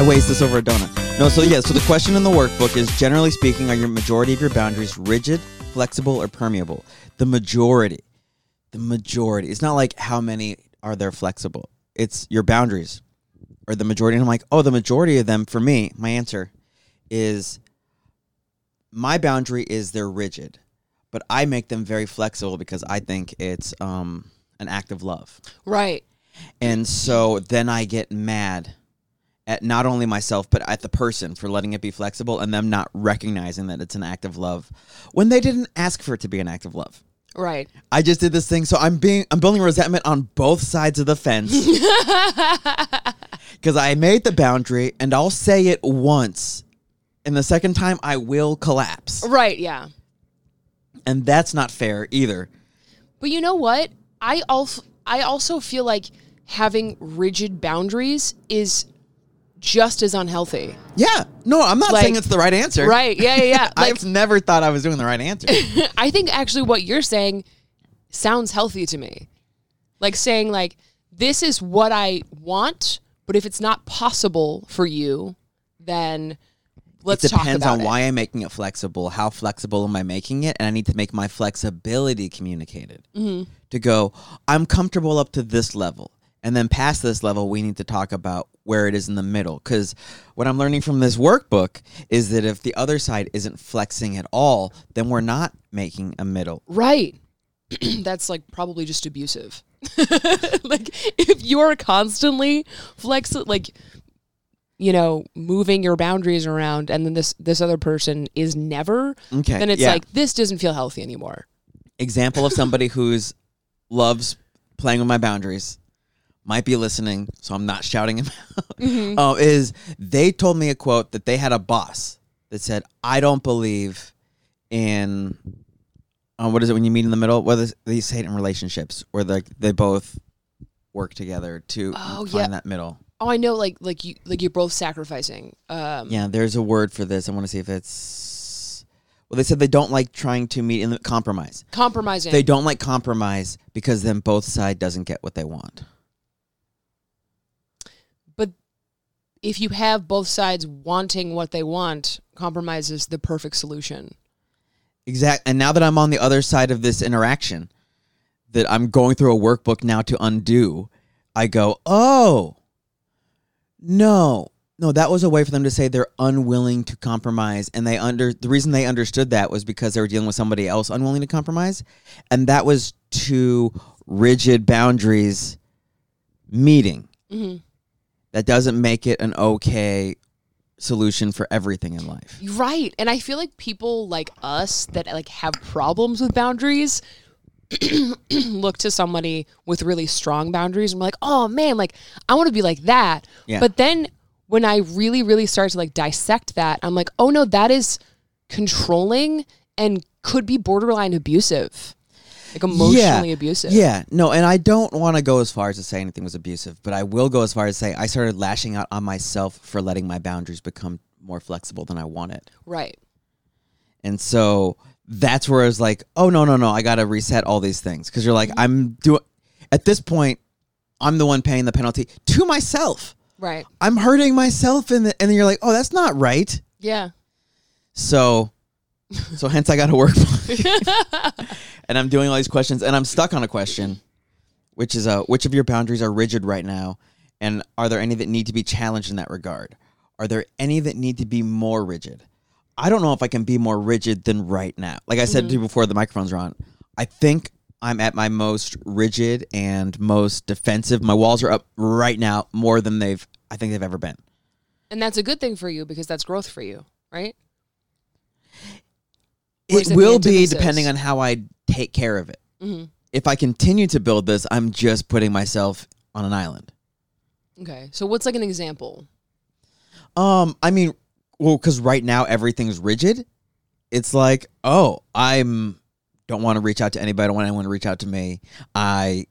Why waste this over a donut? No, so yeah, so the question in the workbook is generally speaking, are your majority of your boundaries rigid, flexible, or permeable? The majority. The majority. It's not like how many are there flexible. It's your boundaries. Or the majority. And I'm like, oh, the majority of them for me, my answer is my boundary is they're rigid. But I make them very flexible because I think it's um an act of love. Right. And so then I get mad at not only myself but at the person for letting it be flexible and them not recognizing that it's an act of love when they didn't ask for it to be an act of love. Right. I just did this thing so I'm being I'm building resentment on both sides of the fence. Cuz I made the boundary and I'll say it once and the second time I will collapse. Right. Yeah. And that's not fair either. But you know what? I also I also feel like having rigid boundaries is just as unhealthy. Yeah. No, I'm not Like- saying it's the right answer. Right. Yeah. Yeah. yeah. Like I've never thought I was doing the right answer. I think actually what you're saying sounds healthy to me. Like saying like this is what I want, but if it's not possible for you, then let's it depends on it. why I'm making it flexible. How flexible am I making it? And I need to make my flexibility communicated. Mm-hmm. To go, I'm comfortable up to this level. And then past this level, we need to talk about where it is in the middle. Because what I'm learning from this workbook is that if the other side isn't flexing at all, then we're not making a middle. Right. That's like probably just abusive. like if you're constantly flexing, like you know, moving your boundaries around and then this this other person is never, Okay. then it's yeah. like this doesn't feel healthy anymore. example of somebody who's loves playing with my boundaries might be listening so i'm not shouting him out uh, is they told me a quote that they had a boss that said i don't believe in uh, what is it when you meet in the middle whether they say it in relationships where they they both work together to Oh, find yeah. that middle Oh, I know like like you like you're both sacrificing. Um yeah there's a word for this i want to see if it's well they said they don't like trying to meet in the compromise compromising. They don't like compromise because then both side doesn't get what they want. but if you have both sides wanting what they want, compromise is the perfect solution. Exact. And now that I'm on the other side of this interaction, that I'm going through a workbook now to undo, I go, oh, no, no, that was a way for them to say they're unwilling to compromise, and they under the reason they understood that was because they were dealing with somebody else unwilling to compromise, and that was two rigid boundaries meeting. hmm That doesn't make it an okay solution for everything in life. Right. And I feel like people like us that like have problems with boundaries look to somebody with really strong boundaries and we're like, "Oh man, like I want to be like that." Yeah. But then when I really really start to like dissect that, I'm like, "Oh no, that is controlling and could be borderline abusive." Like emotionally abusive. Yeah, no, and I don't want to go as far as to say anything was abusive, but I will go as far as to say I started lashing out on myself for letting my boundaries become more flexible than I wanted. Right. And so that's where I was like, oh, no, no, no, I got to reset all these things. Because you're like, I'm doing, at this point, I'm the one paying the penalty to myself. Right. I'm hurting myself, in the, and then you're like, oh, that's not right. Yeah. So, so hence I got to work. and I'm doing all these questions, and I'm stuck on a question, which is uh, which of your boundaries are rigid right now, and are there any that need to be challenged in that regard? Are there any that need to be more rigid? I don't know if I can be more rigid than right now. Like I said to you before the microphones are on, I think I'm at my most rigid and most defensive. My walls are up right now more than they've I think they've ever been. And that's a good thing for you because that's growth for you, right? It will be depending on how I take care of it. hmm If I continue to build this, I'm just putting myself on an island. Okay. So what's like an example? Um, I mean, well, because right now everything's rigid. It's like, oh, I'm don't want to reach out to anybody. I don't want anyone to reach out to me. I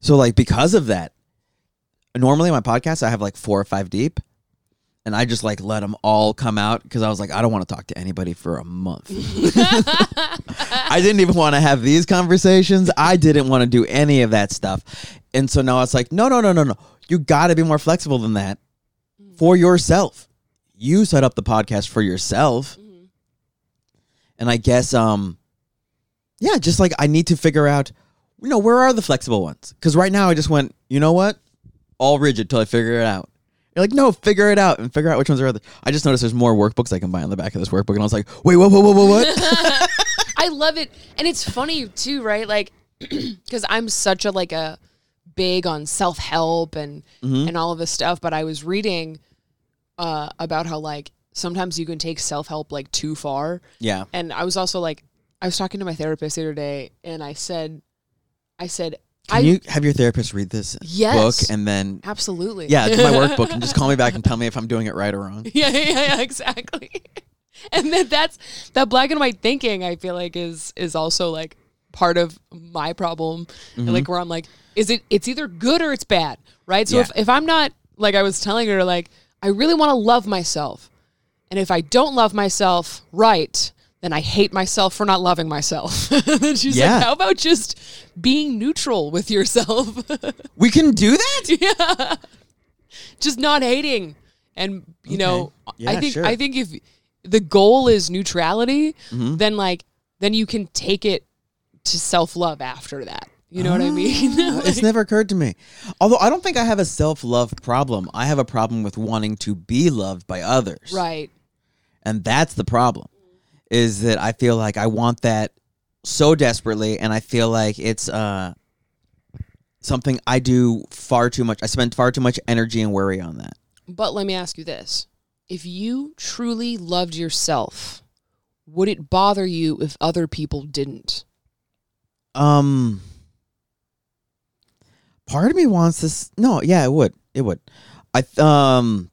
so like because of that. Normally, my podcast I have like four or five deep, and I just like let them all come out because I was like, I don't want to talk to anybody for a month. I didn't even want to have these conversations. I didn't want to do any of that stuff, and so now it's like, no, no, no, no, no. You got to be more flexible than that for yourself. You set up the podcast for yourself. And I guess um yeah, just like I need to figure out you know, where are the flexible ones? Cuz right now I just went, you know what? All rigid till I figure it out. You're like, no, figure it out and figure out which ones are other. I just noticed there's more workbooks I can buy on the back of this workbook, and I was like, wait, what, what, what, what, what? I love it, and it's funny too, right? Like, because I'm such a like a big on self help and Mm-hmm. and all of this stuff. But I was reading uh, about how like sometimes you can take self help like too far, yeah, and I was also like, I was talking to my therapist the other day, and I said, I said, can I you have your therapist read this Yes. book and then absolutely, yeah, do my workbook and just call me back and tell me if I'm doing it right or wrong. yeah, yeah, yeah, exactly. and then that's that black and white thinking. I feel like is is also like part of my problem. Mm-hmm. And like where I'm like, is it? It's either good or it's bad, right? So Yeah. if if I'm not like I was telling her, like I really want to love myself, and if I don't love myself right. Then I hate myself for not loving myself. then she's Yeah. like, "How about just being neutral with yourself? We can do that. yeah just not hating and you know Yeah, i think sure. i think if the goal is neutrality Mm-hmm. then like then you can take it to self-love after that you know what i mean Uh, it's never occurred to me. Although I don't think I have a self love problem. I have a problem with wanting to be loved by others. right And that's the problem. Is that I feel like I want that so desperately and I feel like it's uh something I do far too much. I spend far too much energy and worry on that. but let me ask you this if you truly loved yourself would it bother you if other people didn't Um part of me wants this no, yeah, it would. It would. I um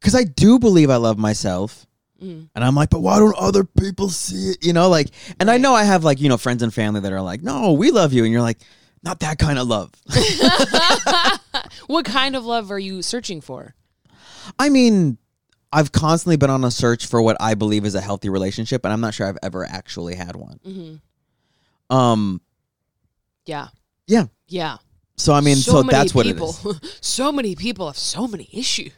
cuz I do believe I love myself. Mm. And I'm like, but why don't other people see it? You know, like, and I know I have like, you know, friends and family that are like, no, we love you. And you're like, not that kind of love. what kind of love are you searching for I mean, I've constantly been on a search for what I believe is a healthy relationship, and I'm not sure I've ever actually had one. hmm Um, yeah Yeah. yeah so I mean, so, that's what it people, so many people have so many issues.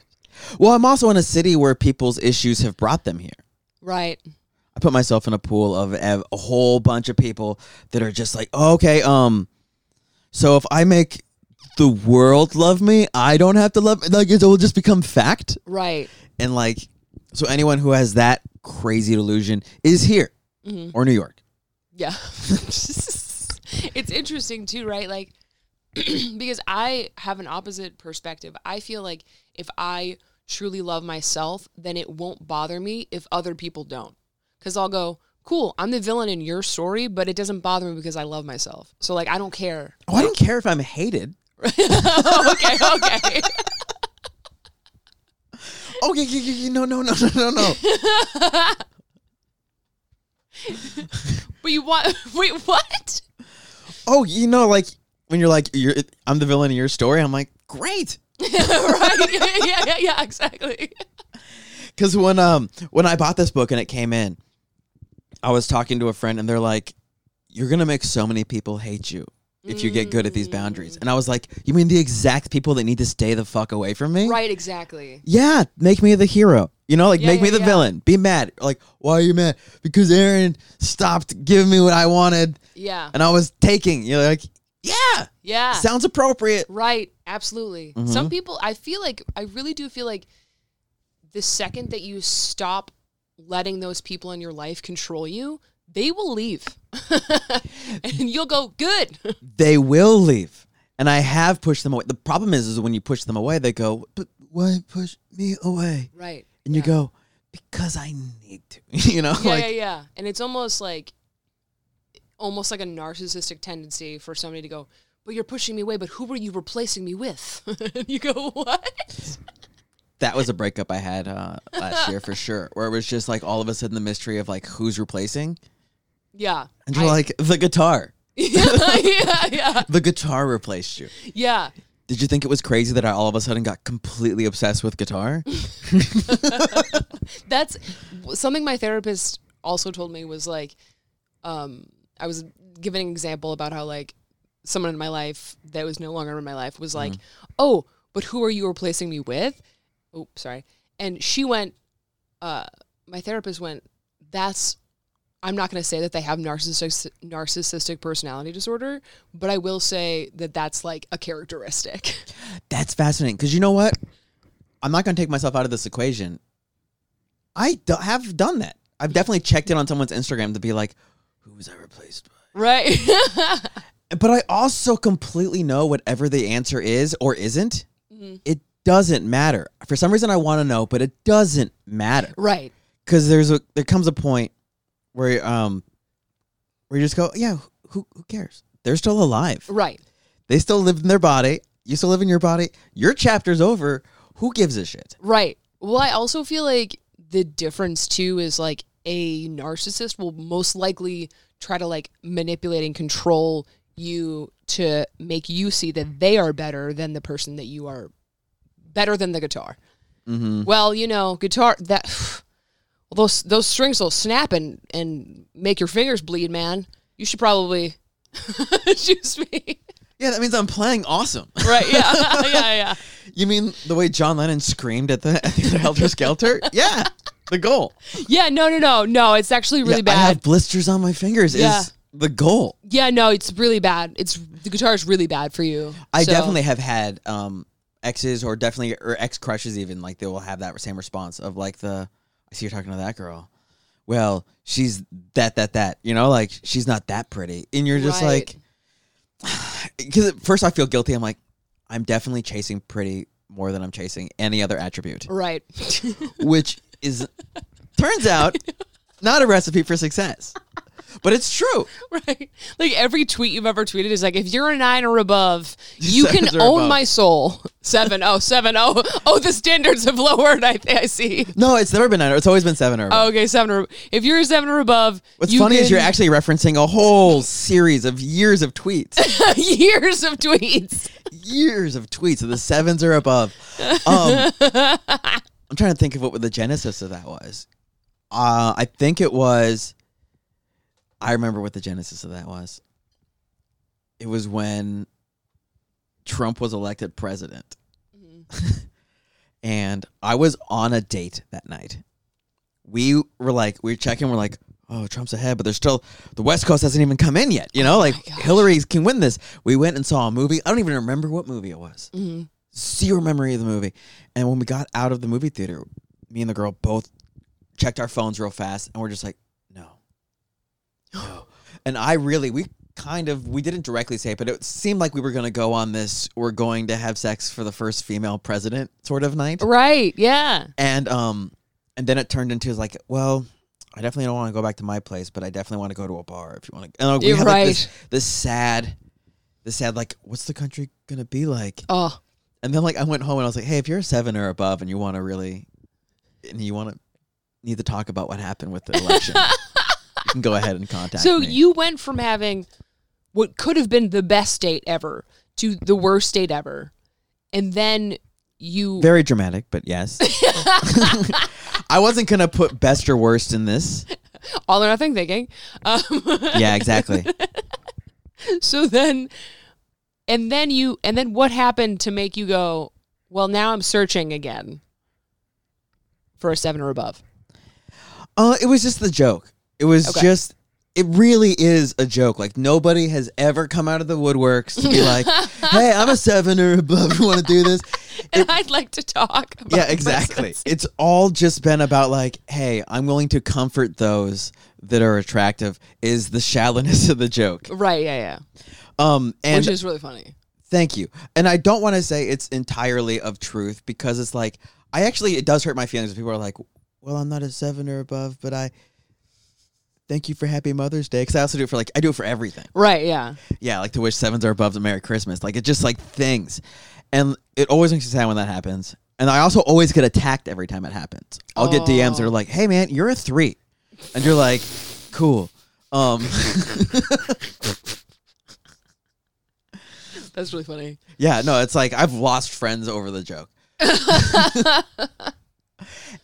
Well, I'm also in a city where people's issues have brought them here. Right. I put myself in a pool of of a whole bunch of people that are just like, oh, okay, um, so if I make the world love me, I don't have to love. Like it will just become fact, Right. and like, so anyone who has that crazy delusion is here Mhm. or New York. Yeah. it's interesting too, right? Like because I have an opposite perspective. I feel like if I truly love myself, then it won't bother me if other people don't. Cuz I'll go, "Cool, I'm the villain in your story, but it doesn't bother me because I love myself." So like I don't care. Oh, I don't care if I'm hated. okay, okay. Okay, y- y- y- no, no, no, no, no, no. but you want Wait, what? oh, you know, like when you're like, you're, I'm the villain in your story. I'm like, great. right. yeah, yeah, yeah, exactly. Because when um when I bought this book and it came in, I was talking to a friend and they're like, "You're gonna make so many people hate you if you get good at these boundaries." And I was like, "You mean the exact people that need to stay the fuck away from me?" Right, exactly. Yeah, make me the hero. You know, like Yeah, make me yeah, the yeah. villain. Be mad. Like, why are you mad? Because Aaron stopped giving me what I wanted, Yeah. and I was taking. You're like, yeah, Yeah. sounds appropriate. Right, absolutely. Mm-hmm. Some people, I feel like, I really do feel like the second that you stop letting those people in your life control you, they will leave. and you'll go, good. they will leave. And I have pushed them away. The problem is, is when you push them away, they go, "But why push me away?" right. And you go, "Because I need to." you know, Yeah, like yeah, yeah. And it's almost like, almost like a narcissistic tendency for somebody to go, but you're pushing me away, but who were you replacing me with? and you go, what? that was a breakup I had uh, last year for sure, where it was just like all of a sudden the mystery of like who's replacing, Yeah. and you're I- like the guitar. yeah, yeah, yeah. The guitar replaced you. Yeah. Did you think it was crazy that I all of a sudden got completely obsessed with guitar? That's something my therapist also told me was like, um, I was giving an example about how like someone in my life that was no longer in my life was like, oh, but who are you replacing me with? oh, sorry. And she went, uh, my therapist went, that's, I'm not going to say that they have narcissistic, narcissistic personality disorder, but I will say that that's like a characteristic. That's fascinating because you know what? I'm not going to take myself out of this equation. I do- have done that. I've definitely checked in on someone's Instagram to be like, who was I replaced by? right. But I also completely know whatever the answer is or isn't, it doesn't matter. For some reason, I want to know, but it doesn't matter right. because there's a there comes a point where um where you just go, yeah, who who cares? They're still alive. Right. They still live in their body. You still live in your body. Your chapter's over. Who gives a shit? Right. Well, I also feel like the difference too is like a narcissist will most likely try to like manipulate and control you to make you see that they are better than the person that you are better than the guitar. Mm-hmm. Well, you know, guitar that well, those those strings will snap and and make your fingers bleed, man. You should probably choose me. Yeah, that means I'm playing awesome. Right? Yeah. yeah. Yeah. you mean the way John Lennon screamed at the, at the Helter Skelter? yeah, the goal. Yeah. No. No. No. No. It's actually really Yeah, bad. I have blisters on my fingers. Yeah. Is the goal. Yeah, no, it's really bad. It's the guitar is really bad for you. I So- definitely have had um exes or definitely or ex crushes even like they will have that same response of like the I see you're talking to that girl. Well, she's that that that you know like she's not that pretty, and you're just Right. like because first I feel guilty. I'm like I'm definitely chasing pretty more than I'm chasing any other attribute, right. which is turns out not a recipe for success. But it's true. right. Like every tweet you've ever tweeted is like, if you're a nine or above, you can Sevens or own above. my soul. Seven oh seven oh. Oh, the standards have lowered. I I see. No, it's never been nine. It's always been seven or above. Oh, okay, seven or if you're a seven or above, What's you funny is you're actually referencing a whole series of years of tweets. years of tweets. years of tweets of the sevens or above. Um, I'm trying to think of what the genesis of that was. Uh, I think it was. I remember what the genesis of that was. It was when Trump was elected president. and I was on a date that night. We were like, we were checking, we're like, oh, Trump's ahead, but there's still, the West Coast hasn't even come in yet. You know, like gosh. Hillary can win this. We went and saw a movie. I don't even remember what movie it was. Mhm. Zero memory of the movie. And when we got out of the movie theater, me and the girl both checked our phones real fast and we're just like, no. No. and I really, we kind of, we didn't directly say it, but it seemed like we were going to go on this, we're going to have sex for the first female president sort of night. Right. Yeah. And, um, and then it turned into like, well, I definitely don't want to go back to my place, but I definitely want to go to a bar if you want to. And like, we You're had like this, right. this sad, this sad, like, what's the country going to be like? Oh. And then like I went home and I was like, hey, if you're a seven or above and you want to really, and you want to need to talk about what happened with the election, you can go ahead and contact me. So me. you went from having what could have been the best date ever to the worst date ever, and then you Very dramatic, but yes. I wasn't gonna put best or worst in this. all or nothing thinking. Um, Yeah, exactly. so then, and then you, and then what happened to make you go? Well, now I'm searching again for a seven or above. Uh, it was just the joke. It was Okay. just. It really is a joke. Like nobody has ever come out of the woodworks to be like, "Hey, I'm a seven or above. You want to do this?" And I'd like to talk. About yeah, exactly. It's all just been about like, hey, I'm willing to comfort those that are attractive. Is the shallowness of the joke? Right. Yeah. Yeah. Um, and Which is really funny. thank you. And I don't want to say it's entirely of truth because it's like I actually it does hurt my feelings if people are like, well, I'm not a seven or above, but I thank you for Happy Mother's Day because I also do it for like I do it for everything. Right. Yeah. Yeah, like to wish sevens or above a Merry Christmas. Like it's just like things. And it always makes me sad when that happens. And I also always get attacked every time it happens. I'll get DMs that are like, hey man, you're a three. And you're like, cool. Um That's really funny. Yeah, no, it's like I've lost friends over the joke.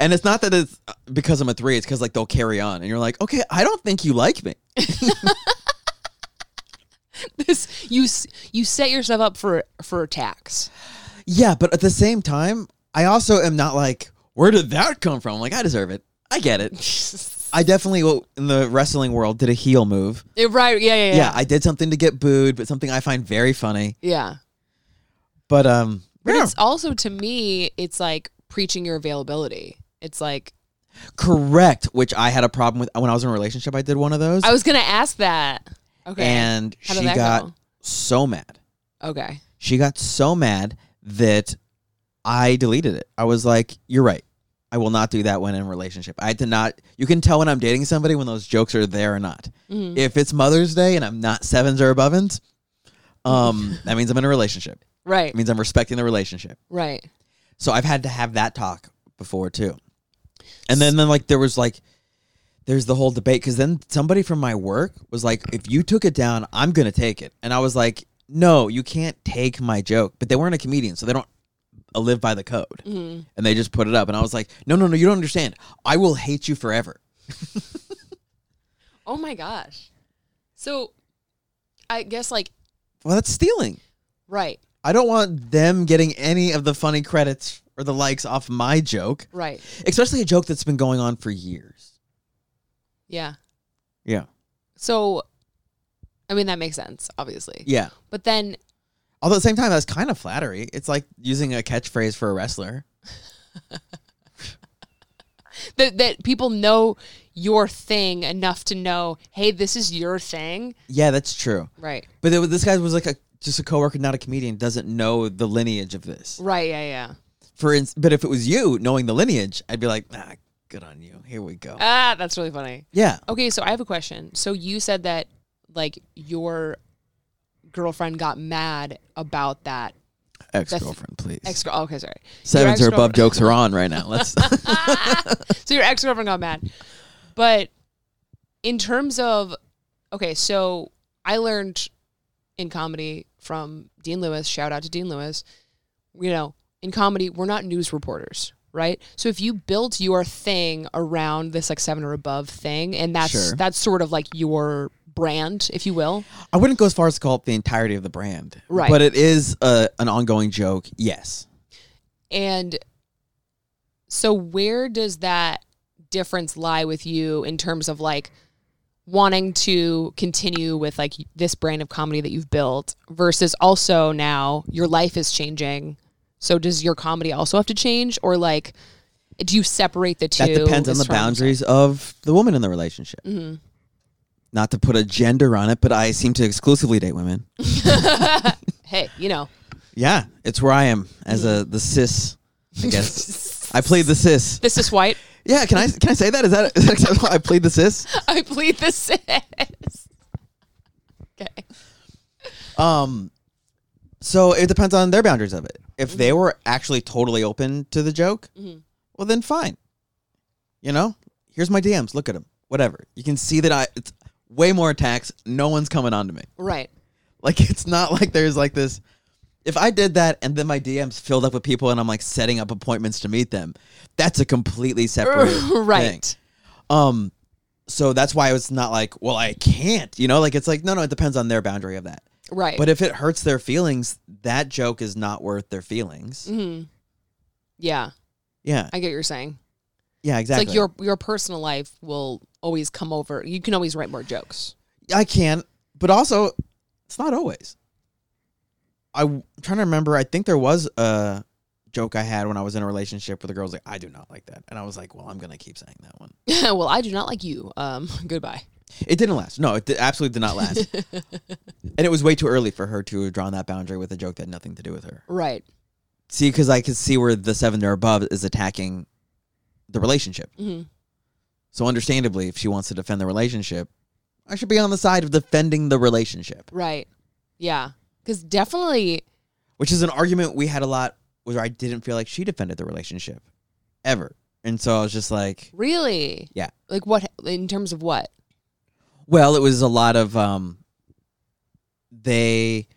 and it's not that it's because I'm a three, it's because like they'll carry on. And you're like, okay, I don't think you like me. This you you set yourself up for for attacks. Yeah, but at the same time, I also am not like, where did that come from? Like, I deserve it. I get it. I definitely, well, in the wrestling world, did a heel move. Eh, right? Yeah, yeah, Yeah. yeah. I did something to get booed, but something I find very funny. yeah. But um, But yeah, it's also to me, it's like preaching your availability. It's like correct. Which I had a problem with when I was in a relationship. I did one of those, I was gonna ask that. Okay. and How she that got go? so mad. Okay. She got so mad that I deleted it. I was like, "You're right. I will not do that when in a relationship. I did not. You can tell when I'm dating somebody when those jokes are there or not. Mhm. If it's Mother's Day and I'm not sevens or aboveins, um, that means I'm in a relationship. Right. It means I'm respecting the relationship. Right. So I've had to have that talk before too. And then, then like there was like there's the whole debate because then somebody from my work was like, if you took it down, I'm gonna take it. And I was like, no, you can't take my joke. But they weren't a comedian, so they don't live by the code. hmm And they just put it up. And I was like, no, no, no, you don't understand. I will hate you forever. Oh my gosh. So, I guess like Well, that's stealing. right, I don't want them getting any of the funny credits or the likes off my joke, right, especially a joke that's been going on for years. Yeah. Yeah. So, I mean that makes sense, obviously. Yeah. But then, Although at the same time, that's kind of flattery. It's like using a catchphrase for a wrestler. that that people know your thing enough to know, hey, this is your thing. Yeah, that's true. Right. But was- this guy was like a just a coworker, not a comedian. Doesn't know the lineage of this. Right. Yeah. Yeah. For ins- but if it was you knowing the lineage, I'd be like, ah, good on you. Here we go. Ah, that's really funny. yeah. Okay, so I have a question. So you said that like your girlfriend got mad about that Ex girlfriend, please. ex. Oh, okay, sorry. Sevens or above jokes are on right now. Let's. so your ex girlfriend got mad, but in terms of okay, so I learned in comedy from Dean Lewis. Shout out to Dean Lewis. You know, in comedy, we're not news reporters, right? So if you built your thing around this like seven or above thing, and that's Sure. that's sort of like your brand, if you will. I wouldn't go as far as to call it the entirety of the brand, Right. But it is a, an ongoing joke. Yes. And so where does that difference lie with you in terms of like wanting to continue with like this brand of comedy that you've built versus also now your life is changing. So does your comedy also have to change or like do you separate the two? That depends on the boundaries of the woman in the relationship. Mm-hmm. Not to put a gender on it, but I seem to exclusively date women. Hey, you know. Yeah, it's where I am as a the cis. I guess I played the cis. This is white. Yeah, can I can I say that? Is that, is that acceptable? I played the cis. I plead the cis. Okay. Um, so it depends on their boundaries of it. If they were actually totally open to the joke, Mhm. well then fine. You know, here's my DMs. Look at them. Whatever. You can see that I. It's way more attacks. No one's coming on to me. Right. Like it's not like there's like this. If I did that and then my DMs filled up with people and I'm like setting up appointments to meet them, that's a completely separate right. thing. Um, so that's why it's not like, well, I can't. You know, like it's like no, no. It depends on their boundary of that. Right. But if it hurts their feelings, that joke is not worth their feelings. hmm Yeah, Yeah, I get what you're saying. yeah, exactly. It's like your your personal life will always come over. You can always write more jokes. I can, but also, it's not always. I, am trying to remember. I think there was a joke I had when I was in a relationship where the girl was like, "I do not like that," and I was like, "Well, I'm gonna keep saying that one." well, I do not like you. Um, goodbye. It didn't last. No, it absolutely did not last, and it was way too early for her to have drawn that boundary with a joke that had nothing to do with her. right. See, because I could see where the seven or above is attacking the relationship. hmm So, understandably, if she wants to defend the relationship, I should be on the side of defending the relationship, Right. Yeah. Because definitely, which is an argument we had a lot where I didn't feel like she defended the relationship ever. And so I was just like, really. Yeah. Like what? In terms of what? Well, it was a lot of, um, they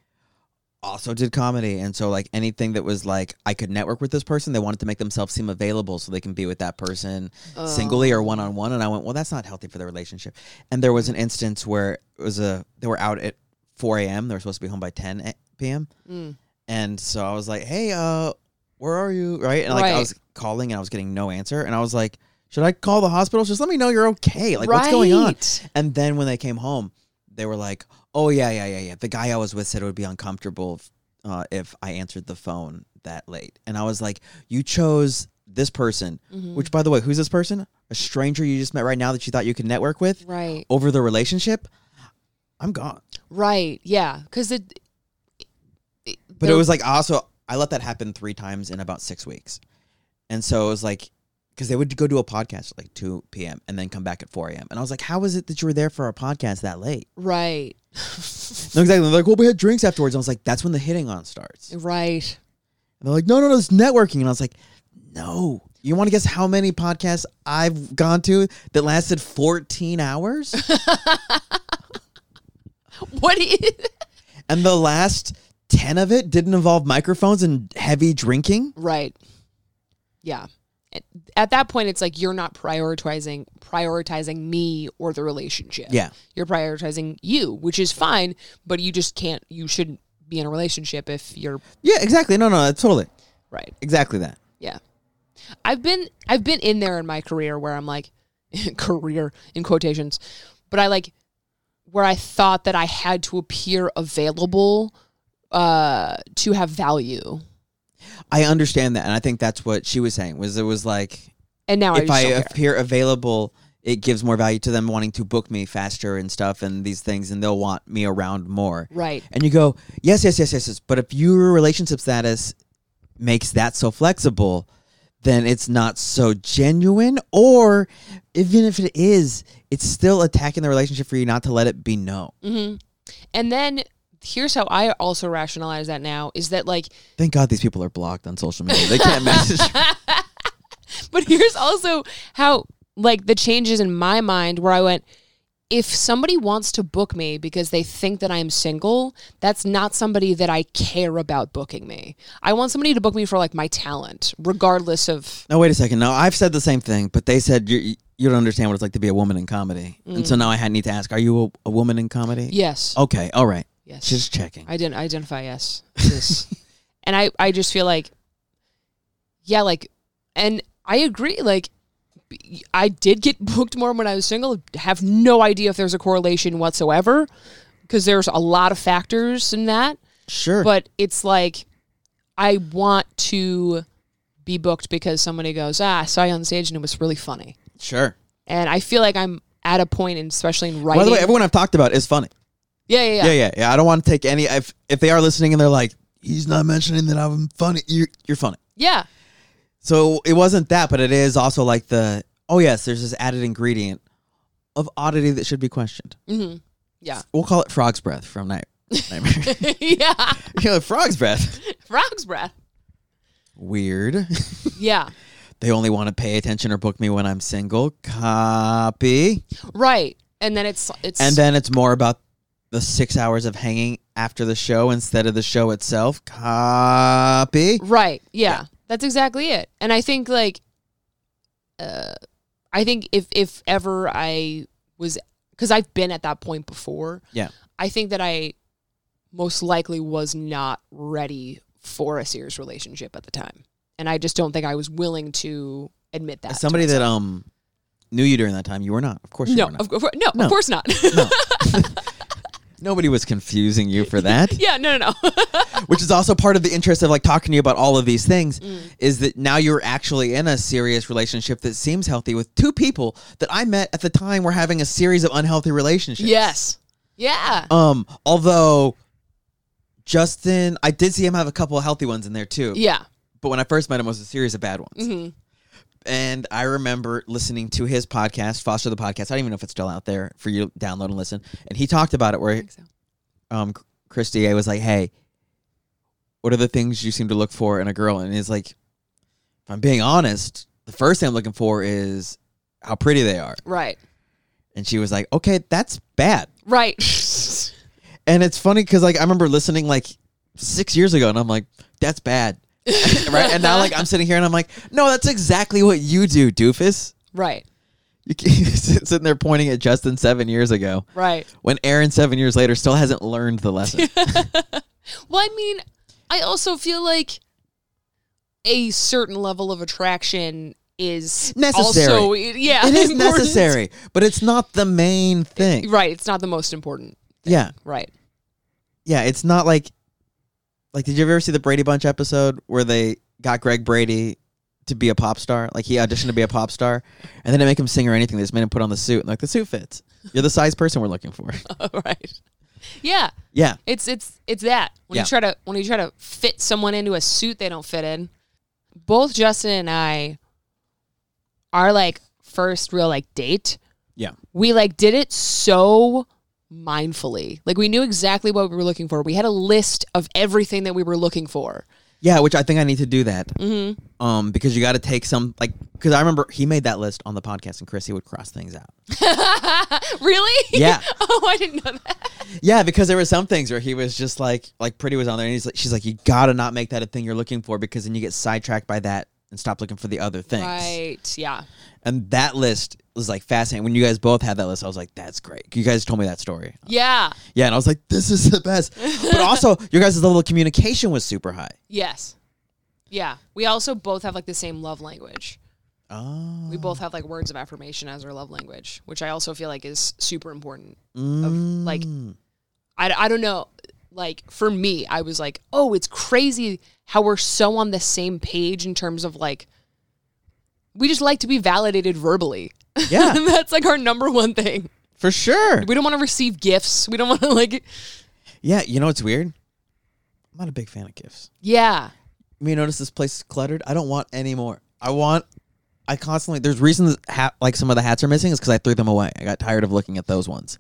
also did comedy. And so, like, anything that was like, I could network with this person, they wanted to make themselves seem available so they can be with that person singly or Oh. one on one. And I went, well, that's not healthy for the relationship. And there was an instance where it was a they were out at 4 a.m. They were supposed to be home by 10 a- p.m. Mm. And so I was like, hey, uh, where are you? Right. And like I was calling and I was getting no answer. And I was like, should I call the hospital? Just let me know you're okay. Like, what's going on? And then when they came home, they were like, oh, yeah, yeah, yeah, yeah. The guy I was with said it would be uncomfortable if, uh, if I answered the phone that late. And I was like, you chose this person, Mhm. which, by the way, who's this person? A stranger you just met right now that you thought you could network with Right. over the relationship? I'm gone. Right. Yeah. Because it. But it was like also I let that happen three times in about six weeks, and so it was like because they would go do a podcast at like two p.m. and then come back at four a.m. and I was like, how is it that you were there for a podcast that late? right. No, exactly. They're like, well, we had drinks afterwards. I was like, that's when the hitting on starts. And right. they're like, no, no, no, it's networking, and I was like, no. You want to guess how many podcasts I've gone to that lasted 14 hours? What do you? and the last 10 of it didn't involve microphones and heavy drinking? Right. Yeah. At- At that point, it's like you're not prioritizing prioritizing me or the relationship. Yeah. You're prioritizing you, which is fine, but you just can't. You shouldn't be in a relationship if you're Yeah, exactly. No, no, totally. right. Exactly that. Yeah. I've been I've been in there in my career where I'm like career in quotations, but I like where I thought that I had to appear available uh to have value. I understand that, and I think that's what she was saying. Was it was like And now if just I appear available, it gives more value to them wanting to book me faster and stuff and these things, and they'll want me around more. Right. And you go, yes, yes, yes, yes, yes. But if your relationship status makes that so flexible, then it's not so genuine. Or even if it is, it's still attacking the relationship for you not to let it be known. hmm And then here's how I also rationalize that now is that like Thank God these people are blocked on social media. They can't message. but here's also how like the changes in my mind where I went if somebody wants to book me because they think that I'm single, that's not somebody that I care about booking me. I want somebody to book me for like my talent, regardless of No, wait a second. No, I've said the same thing, but they said you you don't understand what it's like to be a woman in comedy, and so mm. now I had need to ask: Are you a, a woman in comedy? yes. Okay, all right. Yes. Just checking. I didn't identify yes. Yes. and I, I just feel like, yeah, like, and I agree. Like, I did get booked more when I was single. Have no idea if there's a correlation whatsoever because there's a lot of factors in that. Sure. But it's like, I want to be booked because somebody goes, ah, I saw you on stage and it was really funny. sure. And I feel like I'm at a point, and especially in writing. By the way, everyone I've talked about is funny. Yeah, yeah, yeah, Yeah, yeah, yeah. I don't want to take any. If if they are listening and they're like, he's not mentioning that I'm funny, you're you're funny. yeah. So it wasn't that, but it is also like the oh yes, there's this added ingredient of oddity that should be questioned. hmm Yeah. We'll call it frog's breath from Night Nightmare. yeah. you know, frog's breath. Frog's breath. Weird. Yeah. they only want to pay attention or book me when I'm single. Copy. Right. And then it's it's And then it's more about the six hours of hanging after the show instead of the show itself. Copy. right. Yeah. That's exactly it. And I think like uh I think if if ever I was cuz I've been at that point before. Yeah. I think that I most likely was not ready for a serious relationship at the time. And I just don't think I was willing to admit that. As somebody that um knew you during that time, you were not. Of course you No, were not. of, course no, No. of course not. No. Nobody was confusing you for that. yeah, no, no, no. Which is also part of the interest of like talking to you about all of these things Mm. is that now you're actually in a serious relationship that seems healthy with two people that I met at the time were having a series of unhealthy relationships. yes. Yeah. Um, although Justin, I did see him have a couple of healthy ones in there too. Yeah. But when I first met him, it was a series of bad ones. hmm And I remember listening to his podcast, Foster the Podcast. I don't even know if it's still out there for you to download and listen. And he talked about it where so. um Chris DA was like, "Hey, what are the things you seem to look for in a girl?" And he's like, "If I'm being honest, the first thing I'm looking for is how pretty they are." Right. And she was like, "Okay, that's bad." Right. And it's funny because like I remember listening like six years ago, and I'm like, "That's bad." right? And now like I'm sitting here and I'm like, "No, that's exactly what you do, doofus." right. You keep sitting there pointing at Justin seven years ago Right. when Aaron seven years later still hasn't learned the lesson. Well, I mean, I also feel like a certain level of attraction is Necessary. Also, yeah, it is important. necessary, but it's not the main thing. Right. It's not the most important. Yeah, Right. yeah. It's not like, like, did you ever see the Brady Bunch episode where they got Greg Brady to be a pop star? Like he auditioned to be a pop star, and then they didn't make him sing or anything. They just made him put on the suit. And like the suit fits. You're the size person we're looking for. right. Yeah. Yeah, It's it's it's that when Yeah. you try to when you try to fit someone into a suit they don't fit in. Both Justin and I, our like first real like date, yeah. we like did it so mindfully. Like we knew exactly what we were looking for. We had a list of everything that we were looking for. Yeah, which I think I need to do that. Mm-hmm. Um, because you got to take some like because I remember he made that list on the podcast, and Chrissy would cross things out. really? Yeah. oh, I didn't know that. Yeah, because there were some things where he was just like like Pretty was on there, and he's like, she's like, you gotta not make that a thing you're looking for because then you get sidetracked by that and stop looking for the other things. Right. Yeah. And that list was like fascinating. When you guys both had that list, I was like, that's great. You guys told me that story. Yeah. Yeah, and I was like, this is the best. but also, your guys' level of communication was super high. Yes. Yeah. We also both have like the same love language. Oh. We both have like words of affirmation as our love language, which I also feel like is super important. Mm. like- I, I don't know. Like for me, I was like, oh, it's crazy how we're so on the same page in terms of like, we just like to be validated verbally. Yeah. That's like our number one thing. for sure. We don't want to receive gifts. We don't want to like, Yeah, you know what's weird? I'm not a big fan of gifts. yeah. You notice this place is cluttered. I don't want any more. I want. I constantly. There's reasons like some of the hats are missing is because I threw them away. I got tired of looking at those ones,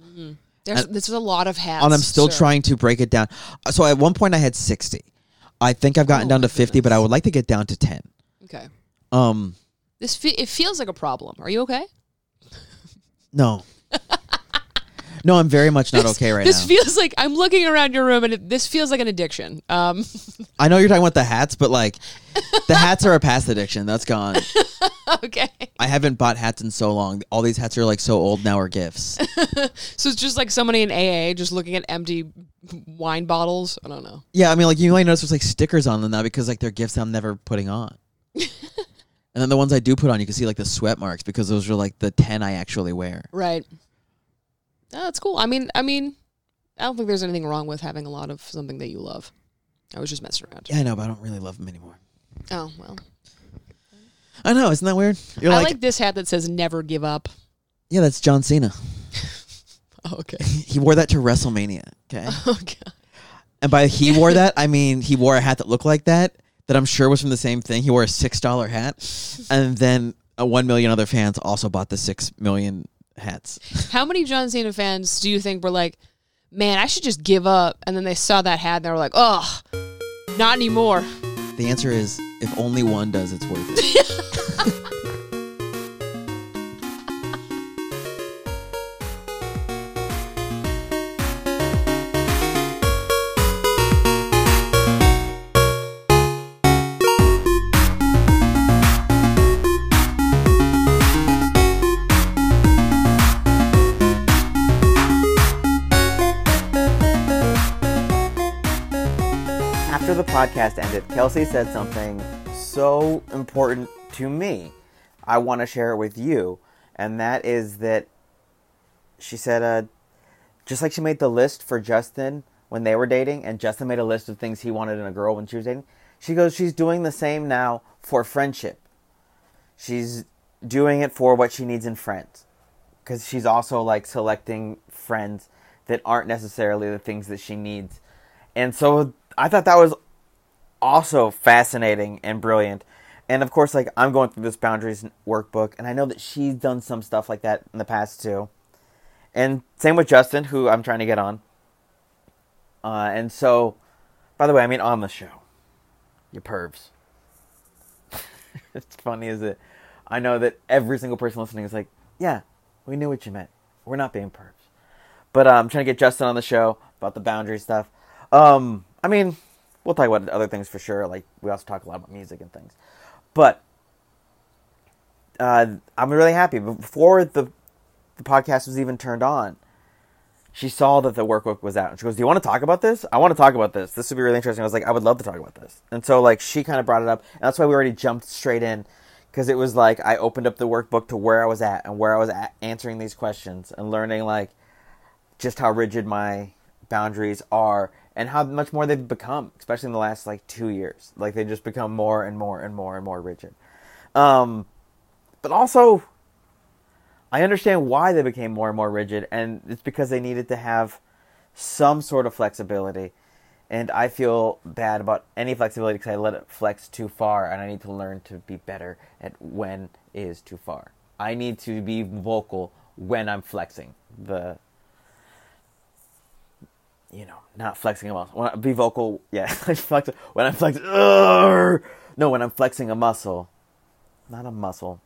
There's, there's a lot of hats. and I'm still sir. trying to break it down. Uh, So at one point I had 60. I think I've gotten Oh down to 50, but I would like to get down to 10. Okay. Um, This fe- it feels like a problem. Are you okay? No. no, I'm very much not okay right now. this now. feels like I'm looking around your room and it, this feels like an addiction. Um, I know you're talking about the hats, but like, the hats are a past addiction. That's gone. okay. I haven't bought hats in so long. All these hats are like so old now are gifts. So it's just like somebody in AA just looking at empty wine bottles. I don't know. Yeah, I mean, like you might notice there's like stickers on them now because like they're gifts I'm never putting on. And then the ones I do put on, you can see like the sweat marks because those are like the ten I actually wear. Right. Oh, that's cool. I mean, I mean, I don't think there's anything wrong with having a lot of something that you love. I was just messing around. Yeah, I know, but I don't really love them anymore. Oh well. I know, isn't that weird? You're I like, like, this hat that says "Never give up." yeah, that's John Cena. Oh, okay. He wore that to WrestleMania. Okay, Oh god. and by he wore that, I mean he wore a hat that looked like that. That I'm sure was from the same thing. He wore a six dollar hat, and then uh, one million other fans also bought the six million hats. How many John Cena fans do you think were like, "Man, I should just give up," and then they saw that hat and they were like, "Oh, not anymore." The answer is if only one does, it's worth it. podcast ended, Kelsey said something so important to me. I want to share it with you, and that is that she said, uh, just like she made the list for Justin when they were dating, and Justin made a list of things he wanted in a girl when she was dating. She goes, she's doing the same now for friendship. She's doing it for what she needs in friends, because she's also like selecting friends that aren't necessarily the things that she needs. And so I thought that was also fascinating and brilliant. And of course, like I'm going through this boundaries workbook, and I know that she's done some stuff like that in the past too. And same with Justin, who I'm trying to get on. Uh, and so, by the way, I mean on the show, you pervs. it's funny, is it? I know that every single person listening is like, "Yeah, we knew what you meant. We're not being pervs." But uh, I'm trying to get Justin on the show about the boundary stuff. Um, I mean, we'll talk about other things for sure. Like we also talk a lot about music and things. But uh, I'm really happy. Before the the podcast was even turned on, she saw that the workbook was out and she goes, Do you want to talk about this? I want to talk about this. This would be really interesting. I was like, I would love to talk about this. And so, like, she kind of brought it up. And that's why we already jumped straight in because it was like I opened up the workbook to where I was at and where I was at answering these questions and learning, like, just how rigid my boundaries are and how much more they've become, especially in the last, like, two years. Like, they just become more and more and more and more rigid. Um, but also, I understand why they became more and more rigid, and it's because they needed to have some sort of flexibility. And I feel bad about any flexibility because I let it flex too far, and I need to learn to be better at when is too far. I need to be vocal when I'm flexing the, you know, not flexing a muscle. When I, be vocal, yeah, flex when I'm flexing. no, when I'm flexing a muscle, not a muscle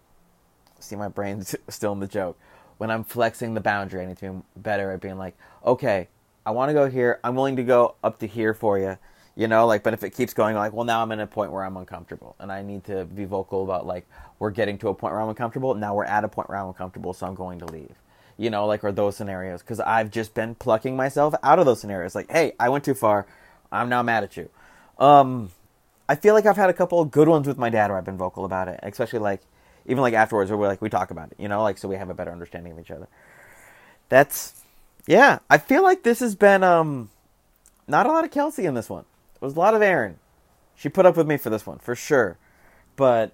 see my brain's still in the joke. When I'm flexing the boundary, I need to be better at being like, okay, I want to go here. I'm willing to go up to here for you. You know, like, but if it keeps going, like, well, now I'm in a point where I'm uncomfortable, and I need to be vocal about like, we're getting to a point where I'm uncomfortable. Now we're at a point where I'm uncomfortable, so I'm going to leave. You know, like, or those scenarios, because I've just been plucking myself out of those scenarios. Like, hey, I went too far. I'm now mad at you. Um, I feel like I've had a couple good ones with my dad where I've been vocal about it, especially like even like afterwards where we're like we talk about it, you know, like so we have a better understanding of each other. That's yeah, I feel like this has been um not a lot of Kelsey in this one. It was a lot of Aaron. She put up with me for this one for sure, but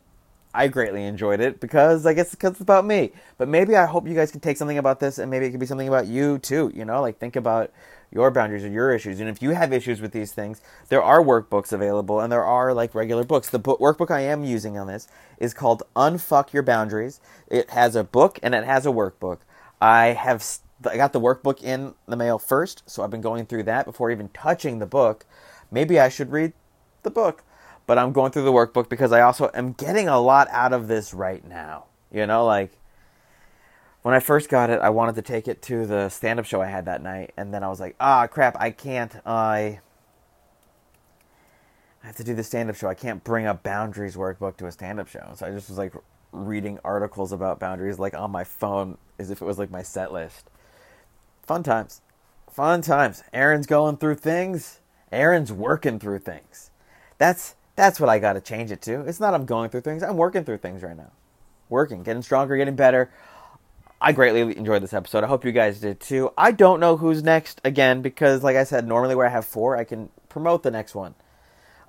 I greatly enjoyed it because I guess because it's about me. But maybe I hope you guys can take something about this and maybe it could be something about you too. You know, like think about your boundaries or your issues. And if you have issues with these things, there are workbooks available and there are like regular books. The book, workbook I am using on this is called Unfuck Your Boundaries. It has a book and it has a workbook. I have I got the workbook in the mail first, so I've been going through that before even touching the book. Maybe I should read the book, but I'm going through the workbook because I also am getting a lot out of this right now. You know, like when I first got it, I wanted to take it to the stand up show I had that night, and then I was like, ah, crap, I can't. I. I have to do the stand up show. I can't bring a boundaries workbook to a stand up show. So I just was like reading articles about boundaries like on my phone as if it was like my set list. Fun times. Fun times. Aaron's going through things. Aaron's working through things. That's that's what I got to change it to. It's not I'm going through things. I'm working through things right now. Working, getting stronger, getting better. I greatly enjoyed this episode. I hope you guys did too. I don't know who's next again because, like I said, normally where I have four, I can promote the next one.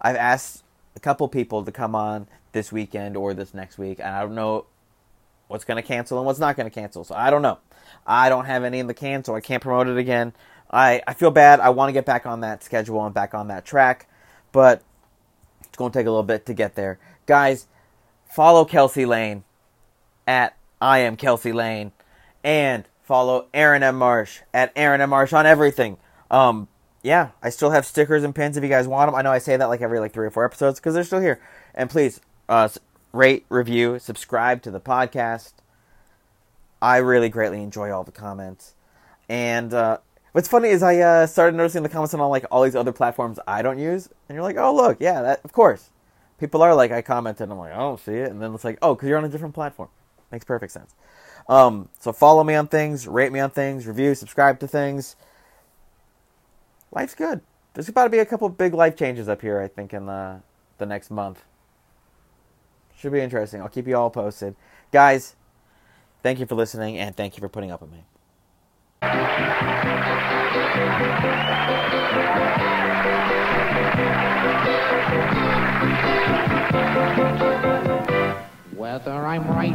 I've asked a couple people to come on this weekend or this next week, and I don't know what's going to cancel and what's not going to cancel. So I don't know. I don't have any in the can, so I can't promote it again. I, I feel bad. I want to get back on that schedule and back on that track, but it's going to take a little bit to get there. Guys, follow Kelsey Lane at I am Kelsey Lane and follow Aaron M. Marsh at Aaron M. Marsh on everything. Um, yeah, I still have stickers and pins if you guys want them. I know I say that like every like three or four episodes because they're still here. And please, uh, rate, review, subscribe to the podcast. I really greatly enjoy all the comments. And uh, what's funny is I uh, started noticing the comments on like all these other platforms I don't use, and you're like, oh look, yeah, that of course. People are like, I commented, I'm like, I don't see it, and then it's like, oh, because you're on a different platform. Makes perfect sense. Um, so follow me on things, rate me on things, review, subscribe to things. Life's good. There's about to be a couple big life changes up here, I think, in the the next month. Should be interesting. I'll keep you all posted. Guys, thank you for listening and thank you for putting up with me. Whether I'm right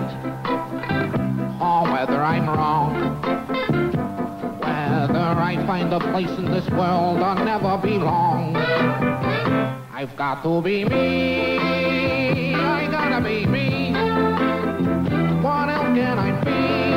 or whether I'm wrong, whether I find a place in this world I'll never belong, I've got to be me. I gotta be me. What else can I be?